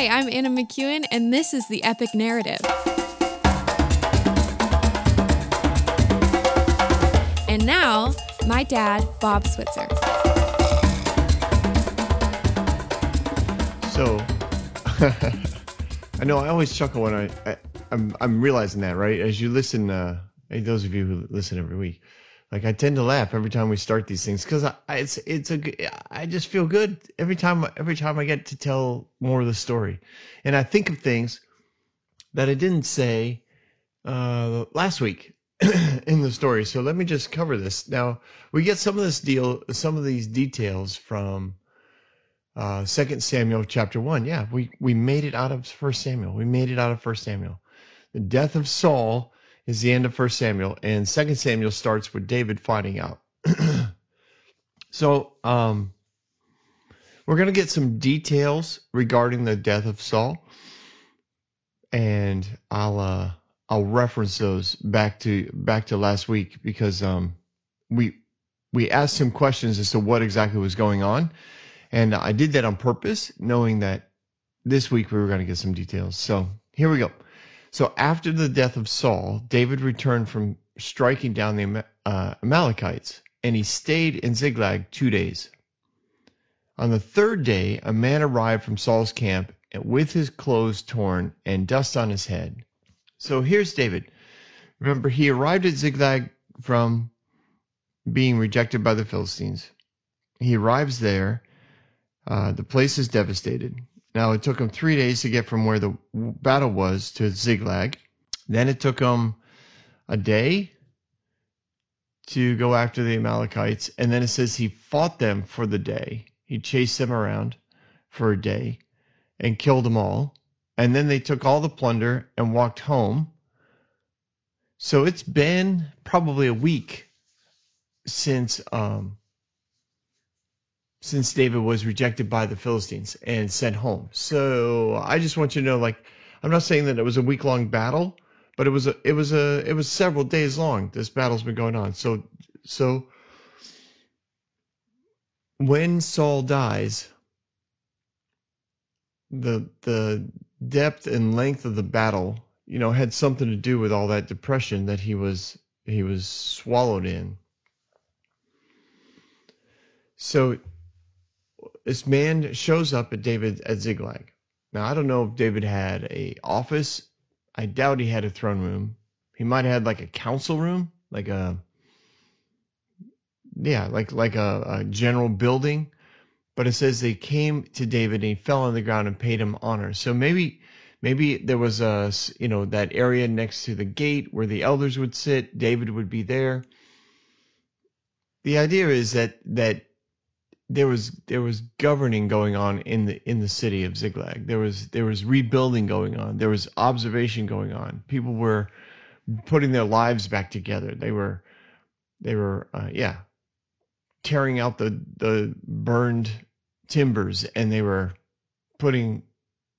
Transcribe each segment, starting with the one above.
Hi, I'm Anna McEwen, and this is the Epic Narrative. And now, my dad, Bob Switzer. So, I know I always chuckle when I, I I'm I'm realizing that right as you listen. Uh, those of you who listen every week, like I tend to laugh every time we start these things because I, I it's it's a I just feel good every time every time I get to tell more of the story, and I think of things that I didn't say uh, last week in the story. So let me just cover this. Now we get some of this deal, some of these details from uh, Samuel chapter one. Yeah, we we made it out of First Samuel. We made it out of First Samuel. The death of Saul is the end of First Samuel, and Second Samuel starts with David finding out. so um, we're gonna get some details regarding the death of Saul, and I'll uh, I'll reference those back to back to last week because um, we we asked him questions as to what exactly was going on, and I did that on purpose, knowing that this week we were going to get some details. So here we go. So after the death of Saul, David returned from striking down the uh, Amalekites, and he stayed in Ziklag two days. On the third day, a man arrived from Saul's camp with his clothes torn and dust on his head. So here's David. Remember, he arrived at Ziklag from being rejected by the Philistines. He arrives there. Uh, the place is devastated. Now, it took him three days to get from where the battle was to Ziklag. Then it took him a day to go after the Amalekites. And then it says he fought them for the day. He chased them around for a day and killed them all. And then they took all the plunder and walked home. So it's been probably a week since um, since David was rejected by the Philistines and sent home. So I just want you to know, like, I'm not saying that it was a week long battle, but it was a it was a it was several days long. This battle's been going on. So so when Saul dies, the the depth and length of the battle, you know, had something to do with all that depression that he was he was swallowed in. So this man shows up at David at Ziklag. Now I don't know if David had a office. I doubt he had a throne room. He might have had like a council room, like a yeah, like like a, a general building. But it says they came to David and he fell on the ground and paid him honor. So maybe maybe there was a you know that area next to the gate where the elders would sit. David would be there. The idea is that that there was there was governing going on in the in the city of Ziklag. There was there was rebuilding going on. There was observation going on. People were putting their lives back together. They were they were uh, yeah tearing out the the burned timbers and they were putting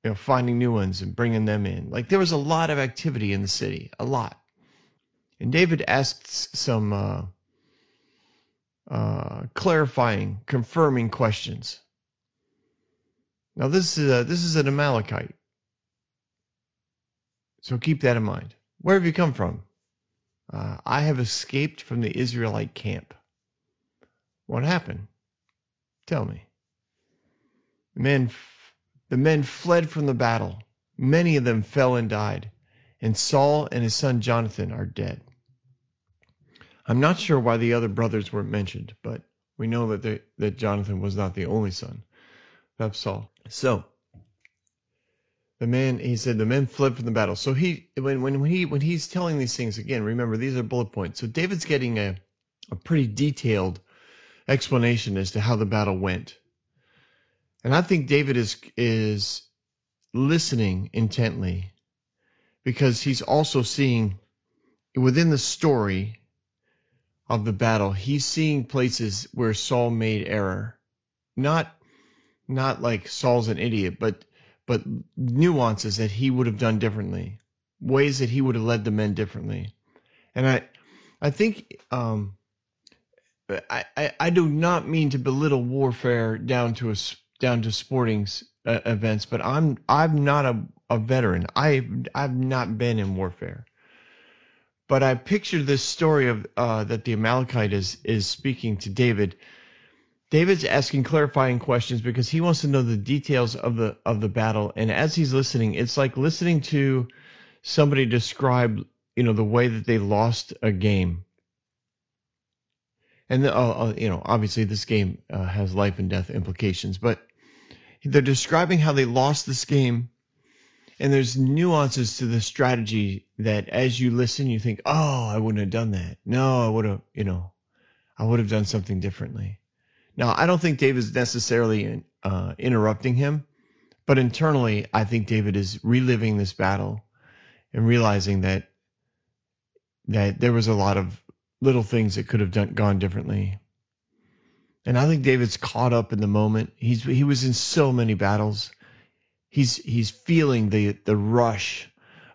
you know finding new ones and bringing them in. Like there was a lot of activity in the city, a lot. And David asks some uh, uh, clarifying, confirming questions. Now this is a, this is an Amalekite, so keep that in mind. Where have you come from? Uh, I have escaped from the Israelite camp. What happened? Tell me. The men, the men fled from the battle. Many of them fell and died, and Saul and his son Jonathan are dead. I'm not sure why the other brothers weren't mentioned, but we know that they, that Jonathan was not the only son of Saul. So the man, he said, the men fled from the battle. So he, when when he when he's telling these things again, remember these are bullet points. So David's getting a a pretty detailed explanation as to how the battle went, and I think David is is listening intently because he's also seeing within the story of the battle, he's seeing places where Saul made error. Not not like Saul's an idiot, but but nuances that he would have done differently, ways that he would have led the men differently. And I I think um I, I, I do not mean to belittle warfare down to a down to sporting uh, events, but I'm I'm not a, a veteran. I I've not been in warfare. But I picture this story of uh, that the Amalekite is is speaking to David. David's asking clarifying questions because he wants to know the details of the of the battle. And as he's listening, it's like listening to somebody describe, you know, the way that they lost a game. And the, uh, uh, you know, obviously this game uh, has life and death implications, but they're describing how they lost this game and there's nuances to the strategy that as you listen you think oh i wouldn't have done that. No i would have you know i would have done something differently. Now i don't think david's necessarily uh, interrupting him but internally i think david is reliving this battle and realizing that that there was a lot of little things that could have done, gone differently. And i think david's caught up in the moment. He's he was in so many battles he's he's feeling the the rush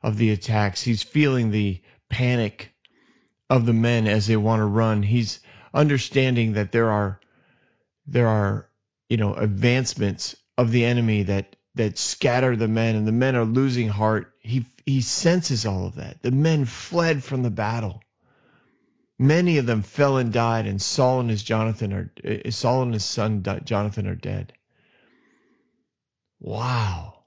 of the attacks. He's feeling the panic of the men as they want to run. He's understanding that there are there are you know advancements of the enemy that that scatter the men and the men are losing heart. He he senses all of that. The men fled from the battle. Many of them fell and died, and Saul and his Jonathan are uh, Saul and his son Jonathan are dead. Wow.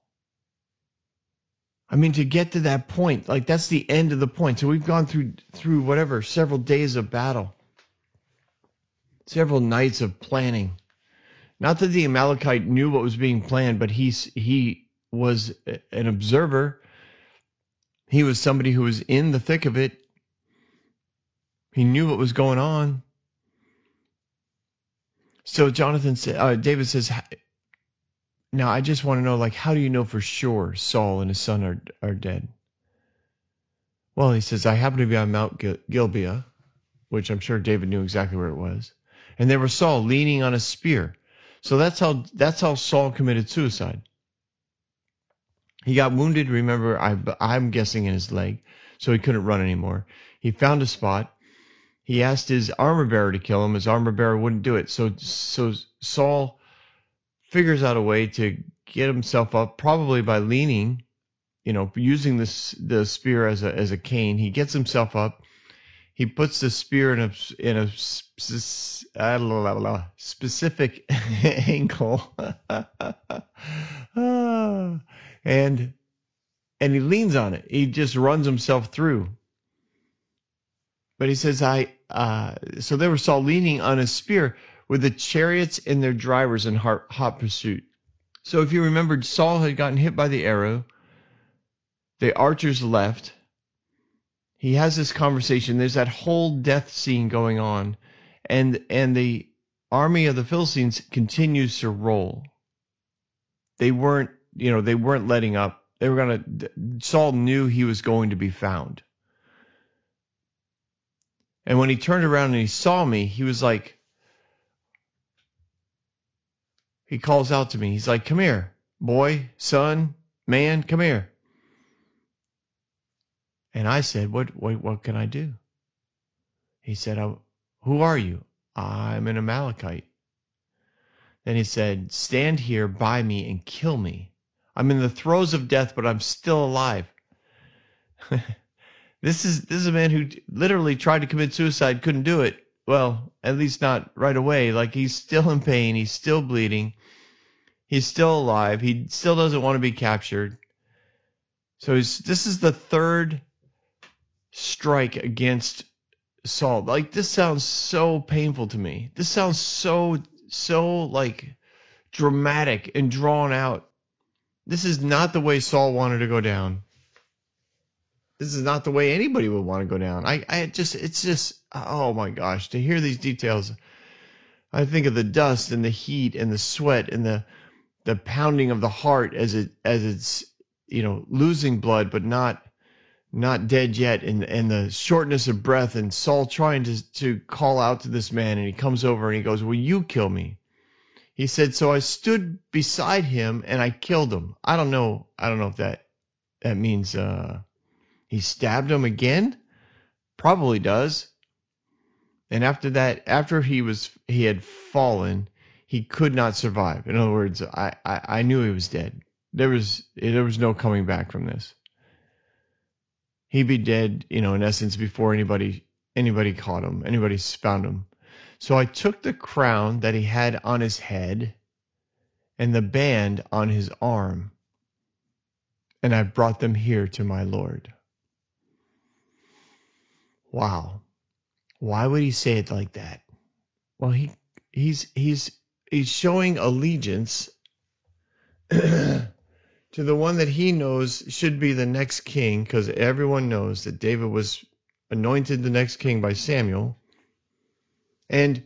I mean, to get to that point, like that's the end of the point. So we've gone through through whatever several days of battle, several nights of planning. Not that the Amalekite knew what was being planned, but he's he was an observer. He was somebody who was in the thick of it. He knew what was going on. So Jonathan said, uh, David says, now, I just want to know, like, how do you know for sure Saul and his son are, are dead? Well, he says, I happen to be on Mount Gil- Gibeah, which I'm sure David knew exactly where it was. And there was Saul leaning on a spear. So that's how that's how Saul committed suicide. He got wounded, remember, I, I'm guessing in his leg, so he couldn't run anymore. He found a spot. He asked his armor bearer to kill him. His armor bearer wouldn't do it. So, so Saul figures out a way to get himself up, probably by leaning, you know, using this the spear as a as a cane. He gets himself up. He puts the spear in a in a specific angle, and and he leans on it. He just runs himself through. But he says, "I." Uh, so they were Saul leaning on a spear with the chariots and their drivers in hot, pursuit. So if you remembered, Saul had gotten hit by the arrow. The archers left. He has this conversation. There's that whole death scene going on, and and the army of the Philistines continues to roll. They weren't, you know, they weren't letting up. They were gonna. Saul knew he was going to be found. And when he turned around and he saw me, he was like, he calls out to me. He's like, Come here, boy, son, man, come here. And I said, What what, what can I do? He said, Who are you? I'm an Amalekite. Then he said, Stand here by me and kill me. I'm in the throes of death, but I'm still alive. this is this is a man who literally tried to commit suicide, couldn't do it. Well, at least not right away. Like he's still in pain, he's still bleeding. He's still alive. He still doesn't want to be captured. So this is the third strike against Saul. Like this sounds so painful to me. This sounds so so like dramatic and drawn out. This is not the way Saul wanted to go down. This is not the way anybody would want to go down. I, I just it's just oh my gosh, to hear these details. I think of the dust and the heat and the sweat and the the pounding of the heart as it as it's you know losing blood but not not dead yet. And and the shortness of breath and Saul trying to to call out to this man and he comes over and he goes will you kill me? He said so I stood beside him and I killed him. I don't know I don't know if that that means uh he stabbed him again? Probably does and after that after he was he had fallen he could not survive. In other words, I, I, I knew he was dead. There was there was no coming back from this. He'd be dead, you know, in essence, before anybody anybody caught him, anybody found him. So I took the crown that he had on his head and the band on his arm, and I brought them here to my Lord. Wow. Why would he say it like that? Well, he he's he's he's showing allegiance to the one that he knows should be the next king because everyone knows that David was anointed the next king by Samuel. And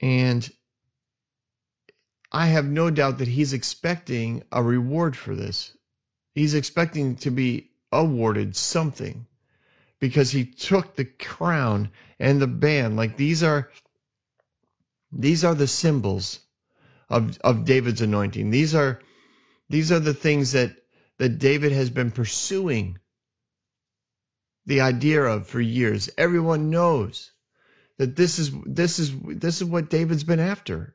and I have no doubt that he's expecting a reward for this. He's expecting to be awarded something because he took the crown and the band. Like these are these are the symbols of, of David's anointing. These are these are the things that, that David has been pursuing the idea of for years. Everyone knows that this is this is this is what David's been after.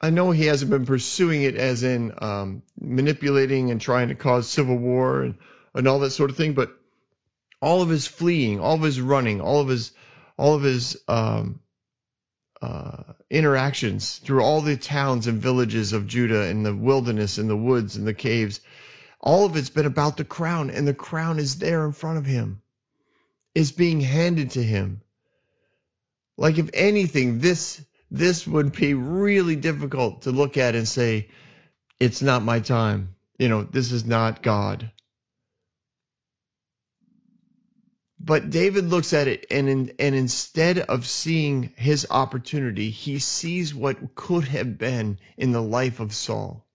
I know he hasn't been pursuing it as in um, manipulating and trying to cause civil war and, and all that sort of thing, but all of his fleeing, all of his running, all of his all of his um, uh, interactions through all the towns and villages of Judah and the wilderness and the woods and the caves, all of it's been about the crown, and the crown is there in front of him. It's being handed to him. Like if anything, this this would be really difficult to look at and say, it's not my time. You know, this is not God. But David looks at it and in, and instead of seeing his opportunity, he sees what could have been in the life of Saul.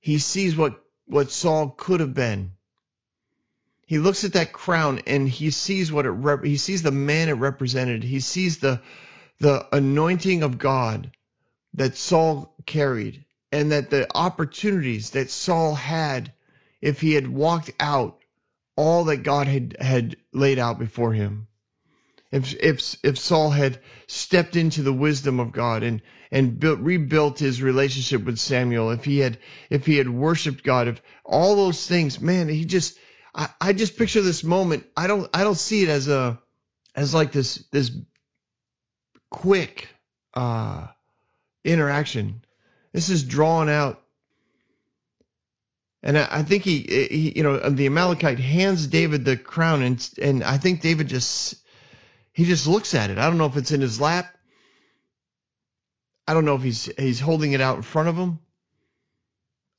He sees what what Saul could have been. He looks at that crown and he sees what it rep- he sees the man it represented. He sees the the anointing of God that Saul carried and that the opportunities that Saul had if he had walked out all that God had had laid out before him. If if if Saul had stepped into the wisdom of God and and built, rebuilt his relationship with Samuel, if he had if he had worshipped God, if all those things, man, he just I, I just picture this moment. I don't I don't see it as a as like this this quick uh interaction. This is drawn out and I, I think he, he, you know, the Amalekite hands David the crown, and and I think David just he just looks at it. I don't know if it's in his lap. I don't know if he's he's holding it out in front of him.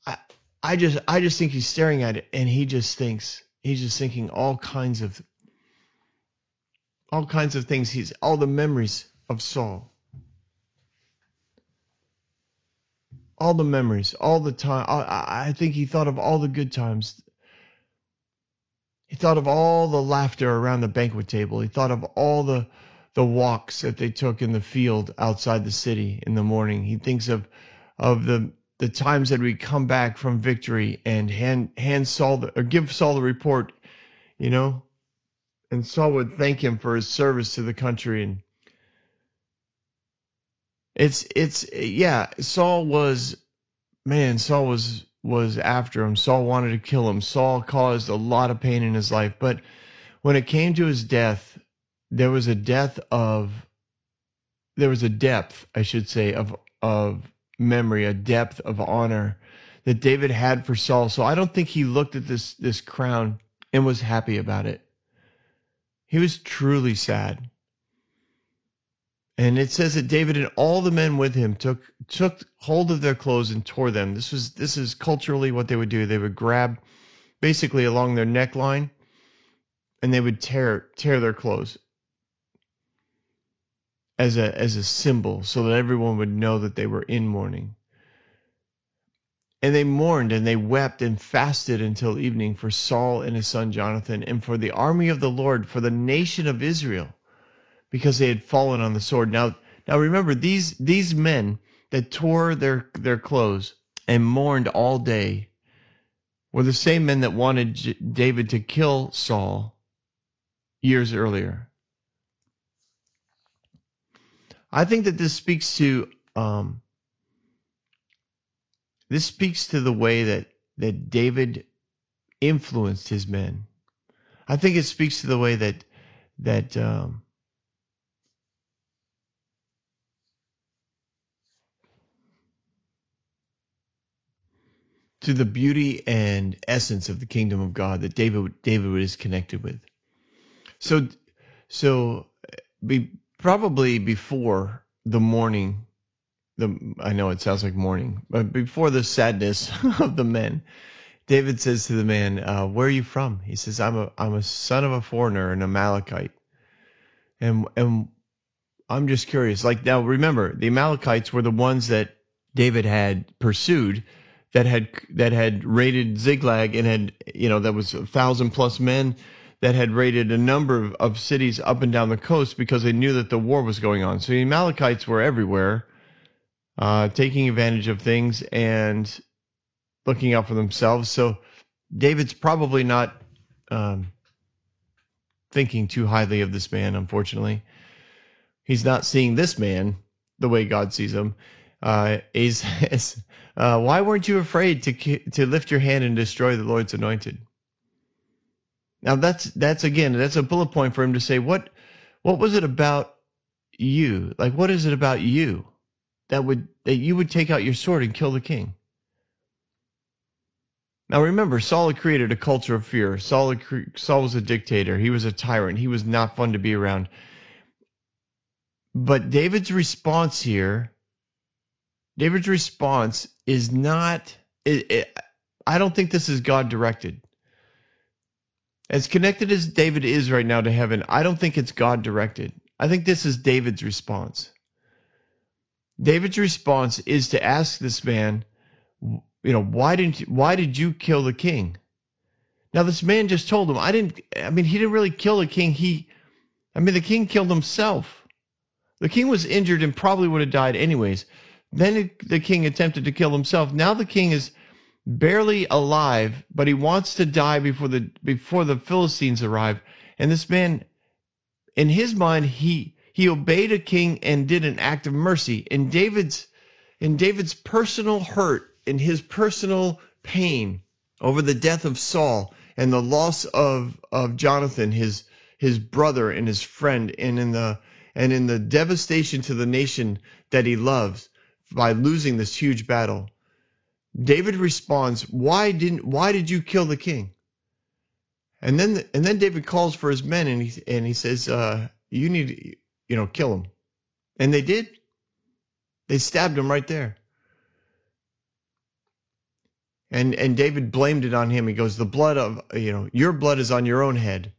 I I just I just think he's staring at it, and he just thinks he's just thinking all kinds of all kinds of things. He's all the memories of Saul. All the memories, all the time. I, I think he thought of all the good times. He thought of all the laughter around the banquet table. He thought of all the the walks that they took in the field outside the city in the morning. He thinks of of the the times that we come back from victory and hand hand Saul the, or give Saul the report, you know, and Saul would thank him for his service to the country and it's it's yeah. Saul was man. Saul was was after him. Saul wanted to kill him. Saul caused a lot of pain in his life. But when it came to his death, there was a death of there was a depth, I should say, of of memory, a depth of honor that David had for Saul. So I don't think he looked at this this crown and was happy about it. He was truly sad. And it says that David and all the men with him took took hold of their clothes and tore them. This was this is culturally what they would do. They would grab basically along their neckline and they would tear tear their clothes as a as a symbol so that everyone would know that they were in mourning. And they mourned and they wept and fasted until evening for Saul and his son Jonathan and for the army of the Lord, for the nation of Israel because they had fallen on the sword. Now, now remember these these men that tore their their clothes and mourned all day were the same men that wanted J- David to kill Saul years earlier. I think that this speaks to um, this speaks to the way that that David influenced his men. I think it speaks to the way that that um, to the beauty and essence of the kingdom of God that David David is connected with. So so be probably before the morning the I know it sounds like morning, but before the sadness of the men, David says to the man, uh, "Where are you from?" He says, "I'm a I'm a son of a foreigner, an Amalekite." And and I'm just curious. Like now, remember, the Amalekites were the ones that David had pursued, that had that had raided Ziklag and had you know that was a thousand plus men that had raided a number of, of cities up and down the coast because they knew that the war was going on. So the Amalekites were everywhere, uh, taking advantage of things and looking out for themselves. So David's probably not um, thinking too highly of this man, unfortunately. He's not seeing this man the way God sees him. Uh, he says, uh, Why weren't you afraid to, to lift your hand and destroy the Lord's anointed? Now that's that's again that's a bullet point for him to say what what was it about you like what is it about you that would that you would take out your sword and kill the king now remember, Saul had created a culture of fear. Saul, Saul was a dictator. He was a tyrant. He was not fun to be around. But David's response here, David's response is not. It, it, I don't think this is God directed. As connected as David is right now to heaven, I don't think it's God directed. I think this is David's response. David's response is to ask this man, you know, why didn't you, why did you kill the king? Now this man just told him, I didn't I mean he didn't really kill the king. He I mean the king killed himself. The king was injured and probably would have died anyways. Then the king attempted to kill himself. Now the king is barely alive, but he wants to die before the before the Philistines arrive. And this man in his mind he he obeyed a king and did an act of mercy. In David's in David's personal hurt in his personal pain over the death of Saul and the loss of, of Jonathan, his his brother and his friend, and in the and in the devastation to the nation that he loves by losing this huge battle, David responds, "Why didn't why did you kill the king?" And then and then David calls for his men and he and he says, uh, "You need you know kill him," and they did. They stabbed him right there. And and David blamed it on him. He goes, "The blood of you know your blood is on your own head.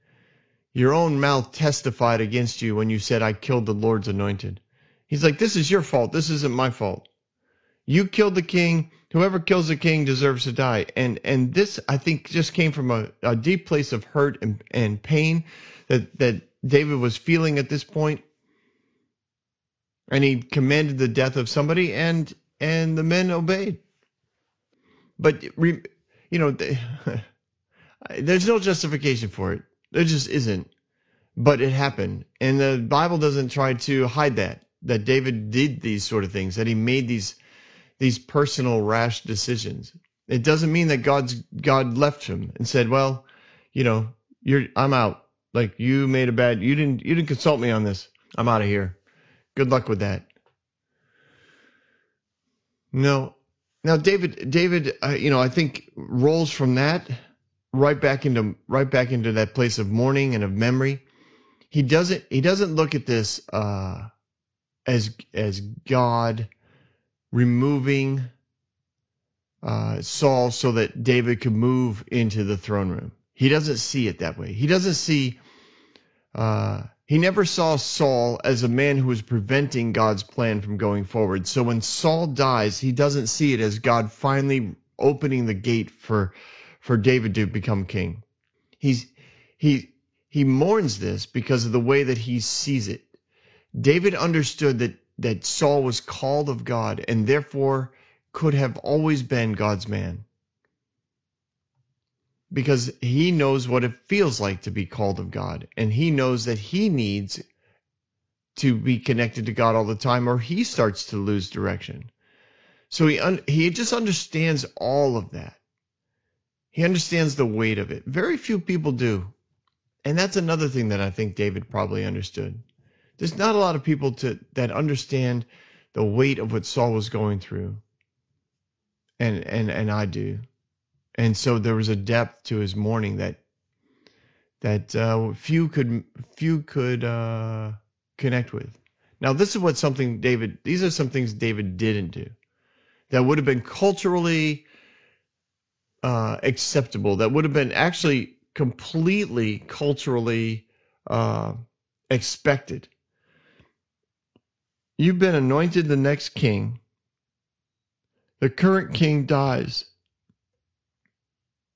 Your own mouth testified against you when you said I killed the Lord's anointed." He's like, "This is your fault. This isn't my fault. You killed the king. Whoever kills the king deserves to die." And and this I think just came from a, a deep place of hurt and, and pain that that David was feeling at this point. And he commanded the death of somebody, and and the men obeyed. But you know, there's no justification for it. There just isn't. But it happened, and the Bible doesn't try to hide that that David did these sort of things, that he made these these personal rash decisions. It doesn't mean that God's God left him and said, "Well, you know, you're I'm out. Like you made a bad you didn't you didn't consult me on this. I'm out of here. Good luck with that." No, now, David, David, uh, you know, I think rolls from that right back into right back into that place of mourning and of memory. He doesn't he doesn't look at this uh, as as God removing uh, Saul so that David could move into the throne room. He doesn't see it that way. He doesn't see uh, he never saw Saul as a man who was preventing God's plan from going forward. So when Saul dies, he doesn't see it as God finally opening the gate for for David to become king. He's he he mourns this because of the way that he sees it. David understood that that Saul was called of God and therefore could have always been God's man because he knows what it feels like to be called of God. And he knows that he needs to be connected to God all the time, or he starts to lose direction. So he un- he just understands all of that. He understands the weight of it. Very few people do. And that's another thing that I think David probably understood. There's not a lot of people to that understand the weight of what Saul was going through. And and and I do. And so there was a depth to his mourning that that uh, few could few could uh, connect with. Now this is what something David these are some things David didn't do that would have been culturally uh, acceptable, that would have been actually completely culturally uh, expected. You've been anointed the next king. The current king dies.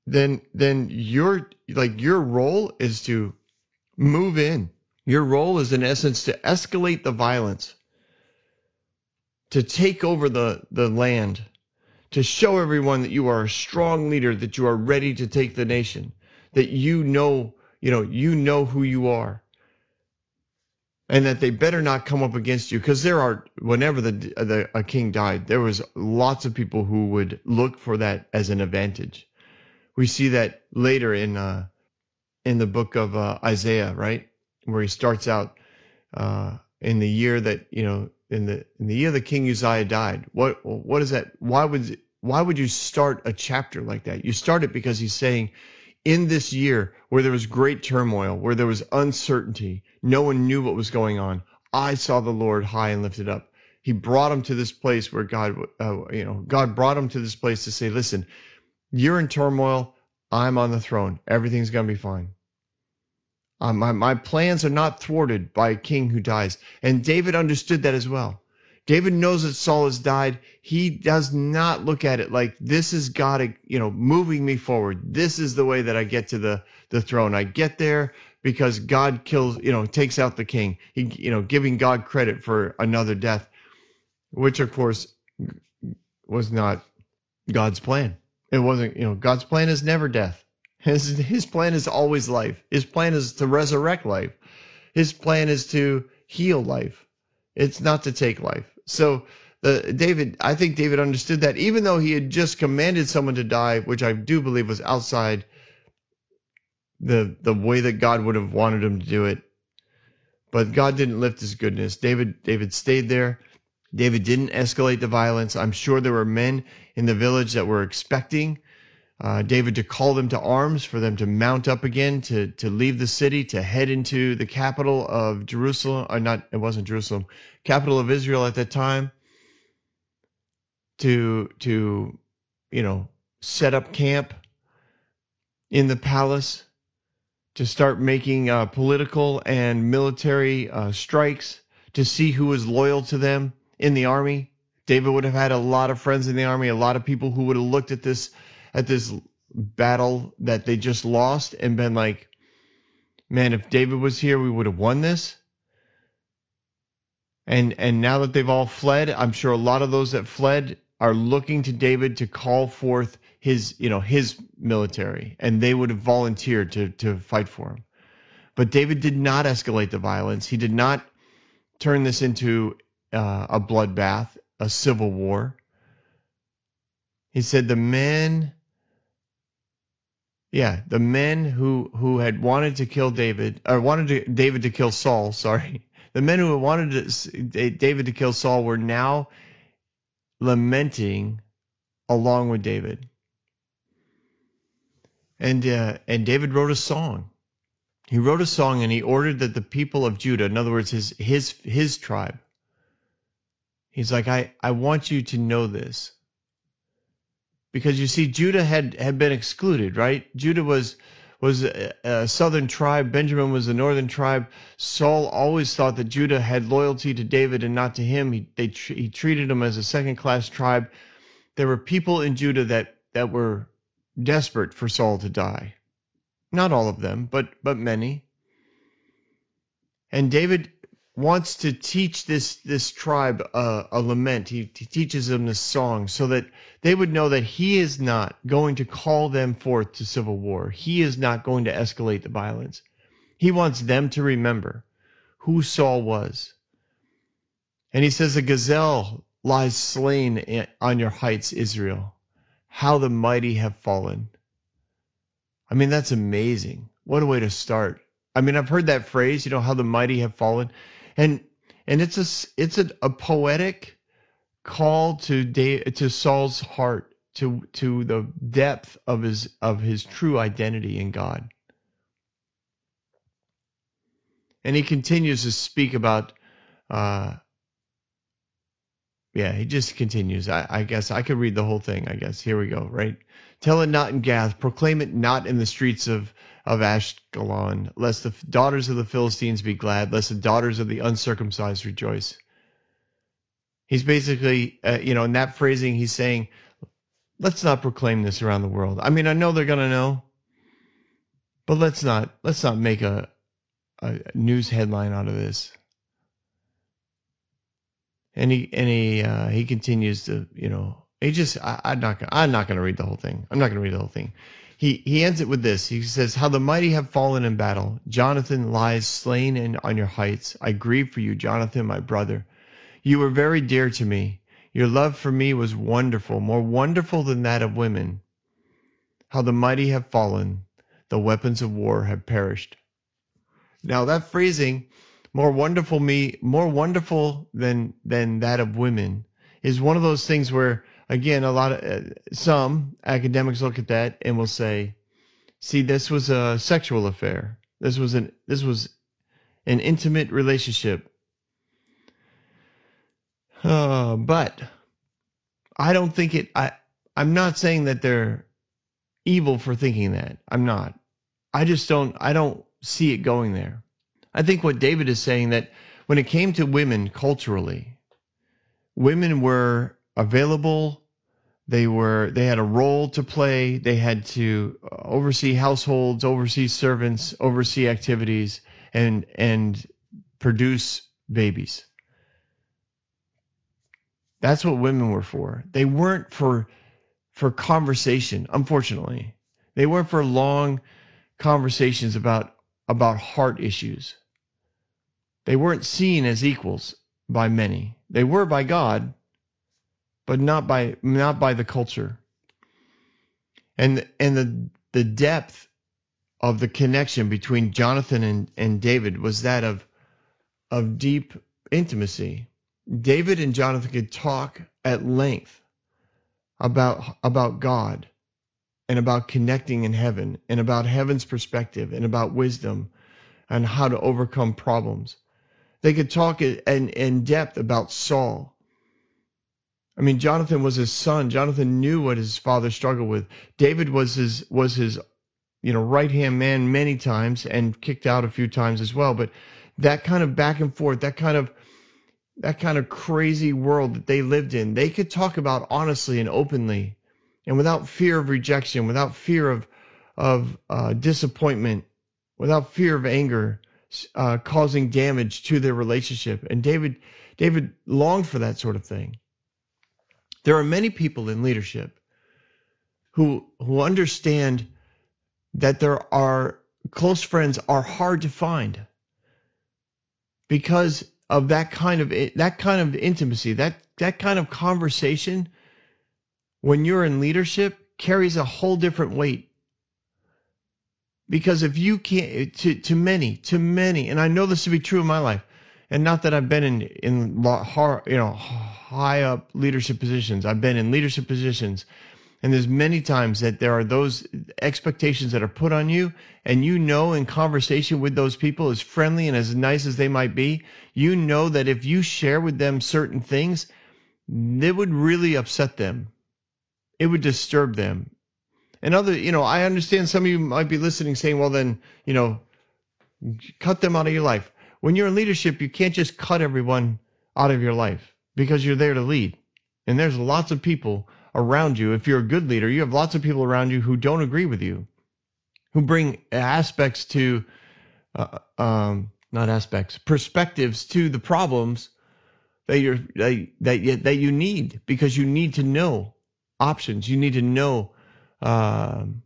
Then, then your like your role is to move in. Your role is in essence to escalate the violence to take over the, the land, to show everyone that you are a strong leader, that you are ready to take the nation, that you know, you know, you know who you are. And that they better not come up against you because there are whenever the, the a king died, there was lots of people who would look for that as an advantage. We see that later in uh, in the book of uh, Isaiah, right, where he starts out uh, in the year that you know in the in the year the king Uzziah died. What what is that? Why would why would you start a chapter like that? You start it because he's saying, in this year where there was great turmoil, where there was uncertainty, no one knew what was going on. I saw the Lord high and lifted up. He brought him to this place where God, uh, you know, God brought him to this place to say, listen, you're in turmoil. I'm on the throne. Everything's going to be fine. Um, my, my plans are not thwarted by a king who dies. And David understood that as well. David knows that Saul has died. He does not look at it like this is God, you know, moving me forward. This is the way that I get to the, the throne. I get there because God kills, you know, takes out the king. He, you know, giving God credit for another death, which of course was not God's plan. It wasn't, you know, God's plan is never death. His, his plan is always life. His plan is to resurrect life. His plan is to heal life. It's not to take life. So the David, I think David understood that even though he had just commanded someone to die, which I do believe was outside the the way that God would have wanted him to do it. But God didn't lift his goodness. David David stayed there. David didn't escalate the violence. I'm sure there were men in the village that were expecting uh, David to call them to arms, for them to mount up again, to to leave the city, to head into the capital of Jerusalem, or not, it wasn't Jerusalem, capital of Israel at that time, to to you know set up camp in the palace, to start making uh, political and military uh, strikes, to see who was loyal to them in the army. David would have had a lot of friends in the army, a lot of people who would have looked at this at this battle that they just lost and been like, man, if David was here, we would have won this. And and now that they've all fled, I'm sure a lot of those that fled are looking to David to call forth his, you know, his military, and they would have volunteered to to fight for him. But David did not escalate the violence. He did not turn this into uh, a bloodbath, a civil war. He said, "The men yeah, the men who who had wanted to kill David or wanted to, David to kill Saul. Sorry, the men who wanted to, David to kill Saul were now lamenting along with David. And uh, and David wrote a song. He wrote a song and he ordered that the people of Judah, in other words, his his his tribe. He's like, I, I want you to know this because you see Judah had had been excluded, right? Judah was was a, a, southern tribe, Benjamin was a northern tribe. Saul always thought that Judah had loyalty to David and not to him. He they he treated him as a second class tribe. There were people in Judah that that were desperate for Saul to die. Not all of them, but but many. And David wants to teach this this tribe uh, a lament. He, he teaches them this song so that they would know that he is not going to call them forth to civil war. He is not going to escalate the violence. He wants them to remember who Saul was, And he says, A gazelle lies slain on your heights, Israel. How the mighty have fallen. I mean, that's amazing. What a way to start. I mean, I've heard that phrase, you know, how the mighty have fallen. And and it's a it's a, a poetic call to to Saul's heart to to the depth of his of his true identity in God. And he continues to speak about uh yeah, he just continues. I, I guess I could read the whole thing, I guess. Here we go, right? Tell it not in Gath, proclaim it not in the streets of of Ashkelon, lest the daughters of the Philistines be glad, lest the daughters of the uncircumcised rejoice. He's basically, uh, you know, in that phrasing, he's saying, let's not proclaim this around the world. I mean, I know they're to know, but let's not, let's not make a, a news headline out of this. And he, and he, uh, he continues to, you know, he just, I, I'm not, gonna, I'm not going to read the whole thing. I'm not going to read the whole thing. He, he ends it with this. He says, How the mighty have fallen in battle. Jonathan lies slain in, on your heights. I grieve for you, Jonathan, my brother. You were very dear to me. Your love for me was wonderful, more wonderful than that of women. How the mighty have fallen, the weapons of war have perished. Now that phrasing, more wonderful me, more wonderful than than that of women, is one of those things where again a lot of uh, some academics look at that and will say, see, this was a sexual affair. This was an this was an intimate relationship uh, but I don't think it. I I'm not saying that they're evil for thinking that. I'm not. I just don't. I don't see it going there. I think what David is saying that when it came to women culturally, women were available. They were. They had a role to play. They had to uh, oversee households, oversee servants, oversee activities, and and produce babies. That's what women were for. They weren't for for conversation, unfortunately. They weren't for long conversations about about heart issues. They weren't seen as equals by many. They were by God, but not by not by the culture. And and the the depth of the connection between Jonathan and, and David was that of of deep intimacy. David and Jonathan could talk at length about about God and about connecting in heaven and about heaven's perspective and about wisdom and how to overcome problems. They could talk in, in depth about Saul. I mean, Jonathan was his son. Jonathan knew what his father struggled with. David was his was his, you know, right hand man many times and kicked out a few times as well. But that kind of back and forth, that kind of that kind of crazy world that they lived in, they could talk about honestly and openly and without fear of rejection, without fear of, of uh, disappointment, without fear of anger, uh, causing damage to their relationship. And David, David longed for that sort of thing. There are many people in leadership who, who understand that there are close friends are hard to find because of that kind of that kind of intimacy, that that kind of conversation when you're in leadership carries a whole different weight. Because if you can't to to many, to many, and I know this to be true in my life, and not that I've been in in you know high up leadership positions. I've been in leadership positions and there's many times that there are those expectations that are put on you, and you know in conversation with those people, as friendly and as nice as they might be, you know that if you share with them certain things, it would really upset them. It would disturb them. And other, you know, I understand some of you might be listening saying, well, then, you know, cut them out of your life. When you're in leadership, you can't just cut everyone out of your life because you're there to lead. And there's lots of people around you, if you're a good leader, you have lots of people around you who don't agree with you, who bring aspects to, uh, um, not aspects, perspectives to the problems that you're that that you, that you need because you need to know options. You need to know um,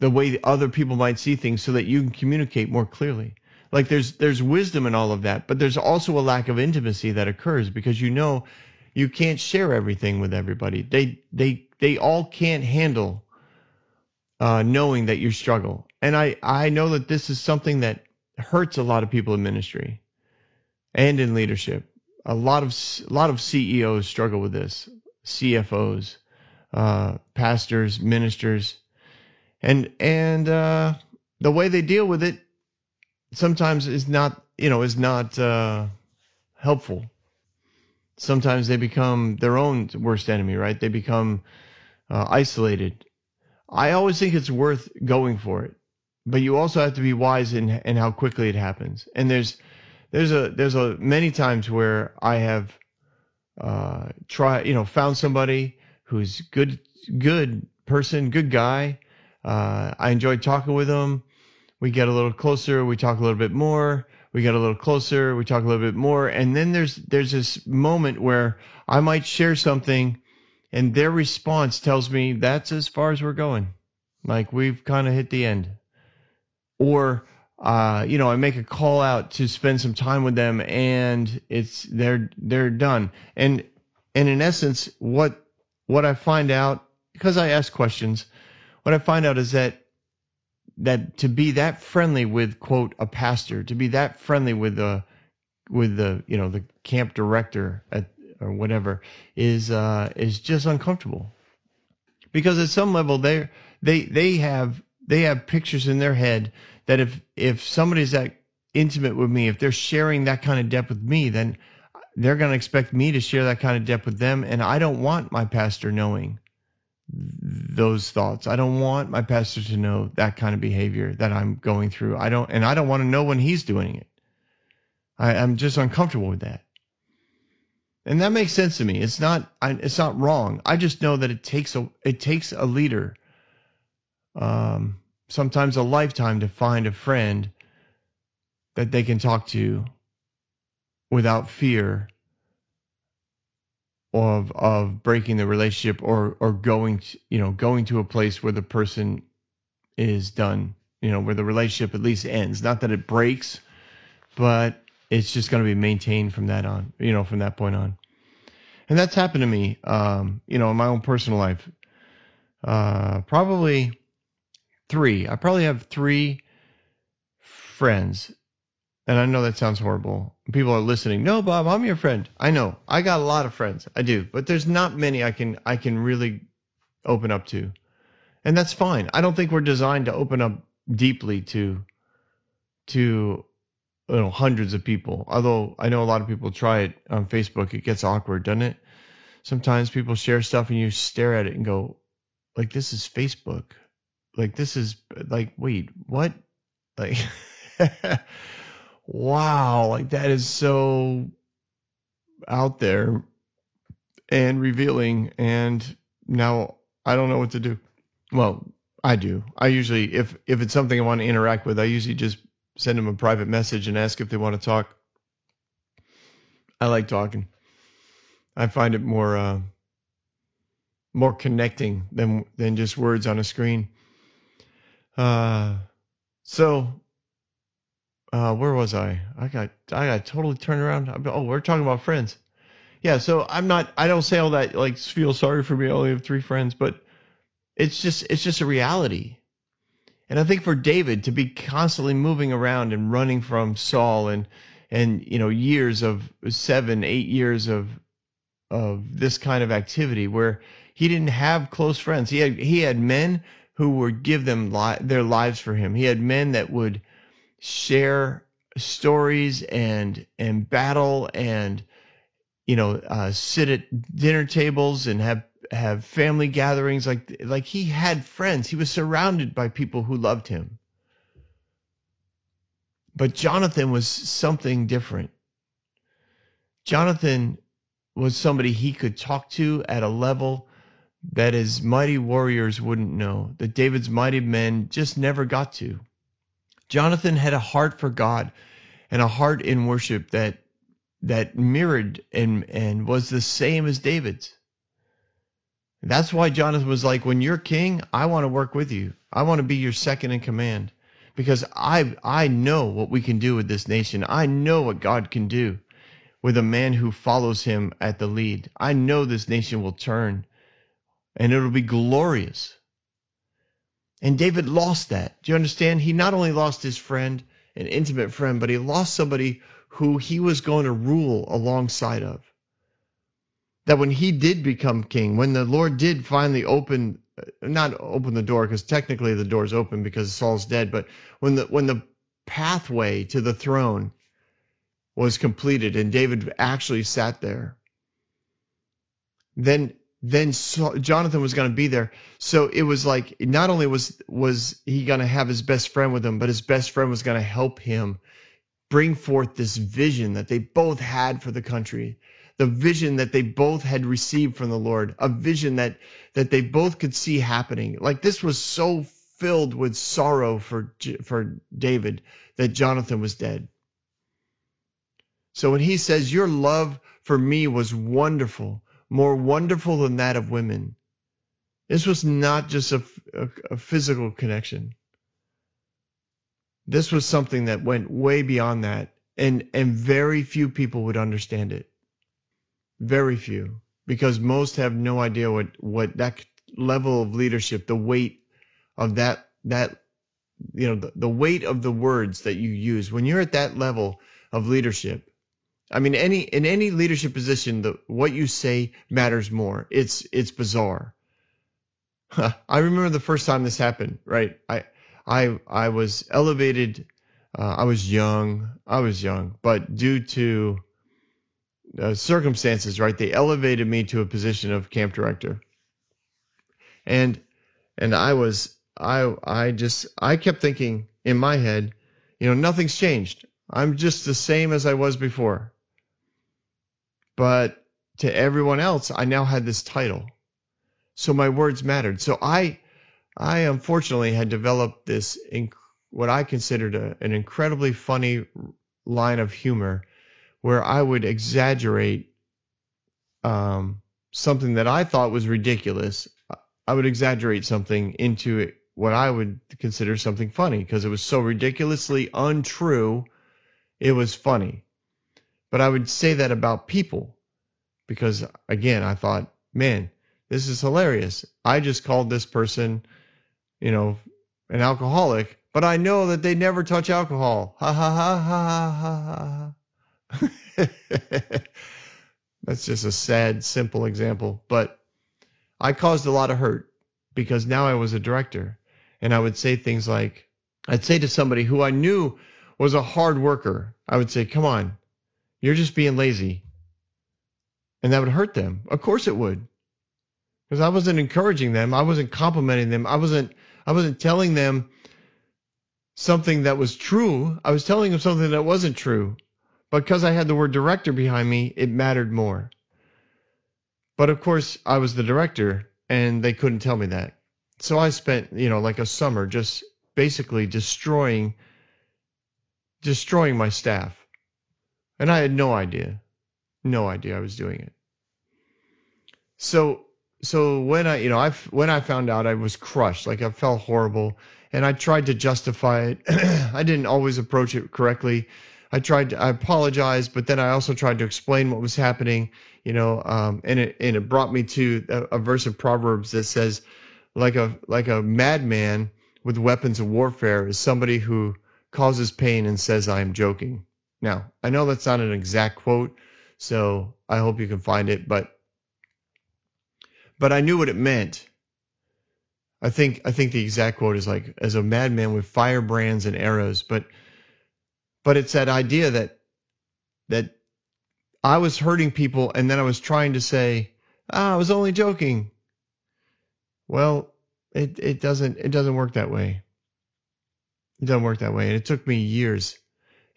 the way other people might see things so that you can communicate more clearly. Like there's there's wisdom in all of that, but there's also a lack of intimacy that occurs because you know you can't share everything with everybody. They they they all can't handle uh, knowing that you struggle. And I I know that this is something that hurts a lot of people in ministry and in leadership. A lot of a lot of CEOs struggle with this, CFOs, uh, pastors, ministers, and and uh, the way they deal with it sometimes is not you know is not uh, helpful. Sometimes they become their own worst enemy, right? They become uh, isolated. I always think it's worth going for it, but you also have to be wise in in how quickly it happens. And there's there's a there's a many times where I have uh, try you know found somebody who's good good person, good guy. Uh, I enjoyed talking with them we get a little closer, we talk a little bit more, we get a little closer, we talk a little bit more, and then there's there's this moment where I might share something and their response tells me that's as far as we're going. Like we've kind of hit the end. Or uh, you know, I make a call out to spend some time with them and it's they're they're done. And and in essence what what I find out because I ask questions, what I find out is that that to be that friendly with quote a pastor, to be that friendly with the with the you know the camp director at or whatever is uh, is just uncomfortable. Because at some level they they they have they have pictures in their head that if if somebody's that intimate with me, if they're sharing that kind of depth with me, then they're going to expect me to share that kind of depth with them, and I don't want my pastor knowing those thoughts. I don't want my pastor to know that kind of behavior that I'm going through. I don't, and I don't want to know when he's doing it. I, I'm just uncomfortable with that. And that makes sense to me. It's not, I, it's not wrong. I just know that it takes a, it takes a leader, um, sometimes a lifetime to find a friend that they can talk to without fear of of breaking the relationship or or going to, you know going to a place where the person is done you know where the relationship at least ends. Not that it breaks but it's just going to be maintained from that on you know from that point on. And that's happened to me um you know in my own personal life. Uh probably three. I probably have three friends and I know that sounds horrible. People are listening. No, Bob, I'm your friend. I know. I got a lot of friends. I do, but there's not many I can I can really open up to. And that's fine. I don't think we're designed to open up deeply to to you know hundreds of people. Although I know a lot of people try it on Facebook. It gets awkward, doesn't it? Sometimes people share stuff and you stare at it and go, like this is Facebook. Like this is like wait, what? Like wow, like that is so out there and revealing. And now I don't know what to do. Well, I do. I usually, if if it's something I want to interact with, I usually just send them a private message and ask if they want to talk. I like talking. I find it more uh, more connecting than than just words on a screen. Uh, so uh, where was I? I got I got totally turned around. Oh, we're talking about friends. Yeah, so I'm not. I don't say all that like feel sorry for me. I only have three friends, but it's just it's just a reality. And I think for David to be constantly moving around and running from Saul and and you know years of seven eight years of of this kind of activity where he didn't have close friends. He had he had men who would give them li- their lives for him. He had men that would share stories and and battle and you know uh, sit at dinner tables and have have family gatherings. Like like he had friends. He was surrounded by people who loved him. But Jonathan was something different. Jonathan was somebody he could talk to at a level that his mighty warriors wouldn't know that David's mighty men just never got to Jonathan had a heart for God and a heart in worship that that mirrored and and was the same as David's. That's why Jonathan was like, when you're king, I want to work with you. I want to be your second in command. because I I know what we can do with this nation. I know what God can do with a man who follows him at the lead. I know this nation will turn and it'll be glorious. And David lost that. Do you understand? He not only lost his friend, an intimate friend, but he lost somebody who he was going to rule alongside of. That when he did become king, when the Lord did finally open, uh, not open the door, because technically the door's open because Saul's dead, but when the when the pathway to the throne was completed and David actually sat there, then then Jonathan was going to be there. So it was like not only was was he going to have his best friend with him, but his best friend was going to help him bring forth this vision that they both had for the country, the vision that they both had received from the Lord, a vision that that they both could see happening. Like this was so filled with sorrow for for David that Jonathan was dead. So when he says your love for me was wonderful, more wonderful than that of women. This was not just a, a, a physical connection. This was something that went way beyond that, and and very few people would understand it. Very few, because most have no idea what what that level of leadership, the weight of that that you know the, the weight of the words that you use when you're at that level of leadership I mean, any in any leadership position, the what you say matters more. It's it's bizarre. I remember the first time this happened. Right, I I I was elevated. Uh, I was young. I was young, but due to uh, circumstances, right, they elevated me to a position of camp director. And and I was I I just I kept thinking in my head, you know, nothing's changed. I'm just the same as I was before. But to everyone else, I now had this title. So my words mattered. So I, I unfortunately had developed this, inc- what I considered a, an incredibly funny line of humor where I would exaggerate um, something that I thought was ridiculous. I would exaggerate something into what I would consider something funny because it was so ridiculously untrue. It was funny. But I would say that about people because, again, I thought, man, this is hilarious. I just called this person, you know, an alcoholic, but I know that they never touch alcohol. Ha ha ha ha ha ha. That's just a sad, simple example. But I caused a lot of hurt because now I was a director and I would say things like, I'd say to somebody who I knew was a hard worker, I would say, come on, you're just being lazy. And that would hurt them. Of course it would. Because I wasn't encouraging them. I wasn't complimenting them. I wasn't I wasn't telling them something that was true. I was telling them something that wasn't true. Because I had the word director behind me, it mattered more. But of course, I was the director and they couldn't tell me that. So I spent, you know, like a summer just basically destroying destroying my staff. And I had no idea. No idea I was doing it. So so when I you know I when I found out I was crushed, like I felt horrible, and I tried to justify it. I didn't always approach it correctly. I tried to, I apologized, but then I also tried to explain what was happening, you know, um, and it and it brought me to a, a verse of Proverbs that says, like a like a madman with weapons of warfare is somebody who causes pain and says I am joking. Now I know that's not an exact quote, so I hope you can find it, but but I knew what it meant. I think I think the exact quote is like as a madman with firebrands and arrows, but but it's that idea that that I was hurting people and then I was trying to say, ah, I was only joking. Well, it, it doesn't it doesn't work that way. It doesn't work that way. And it took me years.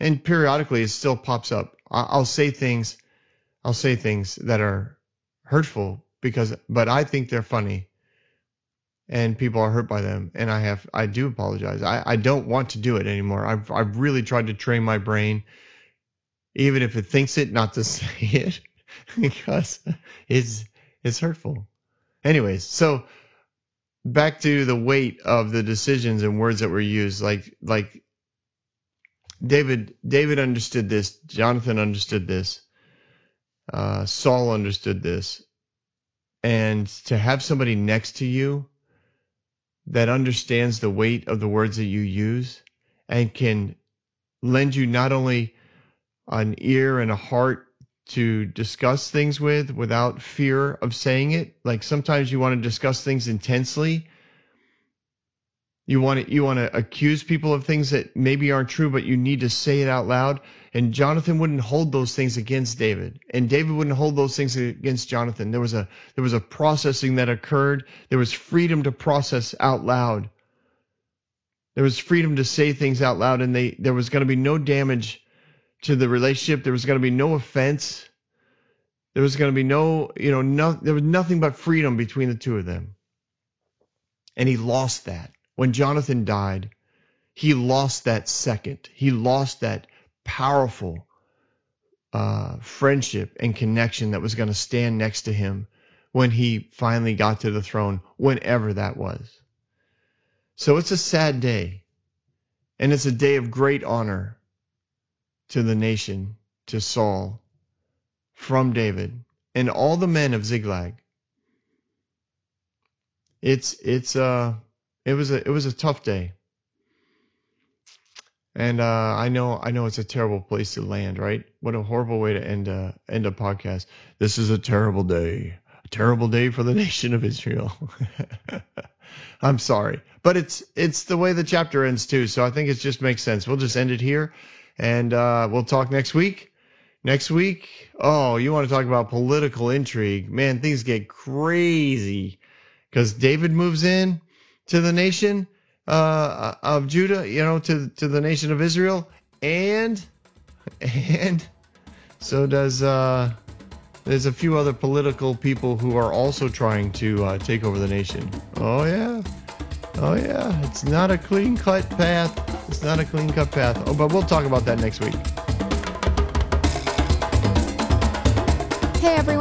And periodically it still pops up. I'll say things I'll say things that are hurtful because, but I think they're funny and people are hurt by them. And I have, I do apologize. I, I don't want to do it anymore. I've, I've really tried to train my brain, even if it thinks it, not to say it because it's, it's hurtful. Anyways, so back to the weight of the decisions and words that were used. Like like David David understood this. Jonathan understood this. Uh, Saul understood this. And to have somebody next to you that understands the weight of the words that you use and can lend you not only an ear and a heart to discuss things with without fear of saying it. Like sometimes you want to discuss things intensely. You want to you want to accuse people of things that maybe aren't true, but you need to say it out loud. And Jonathan wouldn't hold those things against David, and David wouldn't hold those things against Jonathan. There was a there was a processing that occurred. There was freedom to process out loud. There was freedom to say things out loud, and they there was going to be no damage to the relationship. There was going to be no offense. There was going to be no, you know, no, there was nothing but freedom between the two of them. And he lost that. When Jonathan died, he lost that second. He lost that powerful uh, friendship and connection that was going to stand next to him when he finally got to the throne, whenever that was. So it's a sad day. And it's a day of great honor to the nation, to Saul, from David, and all the men of Ziklag. It's it's uh it was a it was a tough day. And uh, I know I know it's a terrible place to land, right? What a horrible way to end a end a podcast. This is a terrible day. A terrible day for the nation of Israel. I'm sorry. But it's it's the way the chapter ends too, so I think it just makes sense. We'll just end it here and uh, we'll talk next week. Next week, oh, you want to talk about political intrigue? Man, things get crazy because David moves in to the nation uh, of Judah, you know, to to the nation of Israel, and and so does uh, there's a few other political people who are also trying to uh, take over the nation. Oh yeah, oh yeah, it's not a clean cut path. It's not a clean cut path. Oh, but we'll talk about that next week. Hey everyone,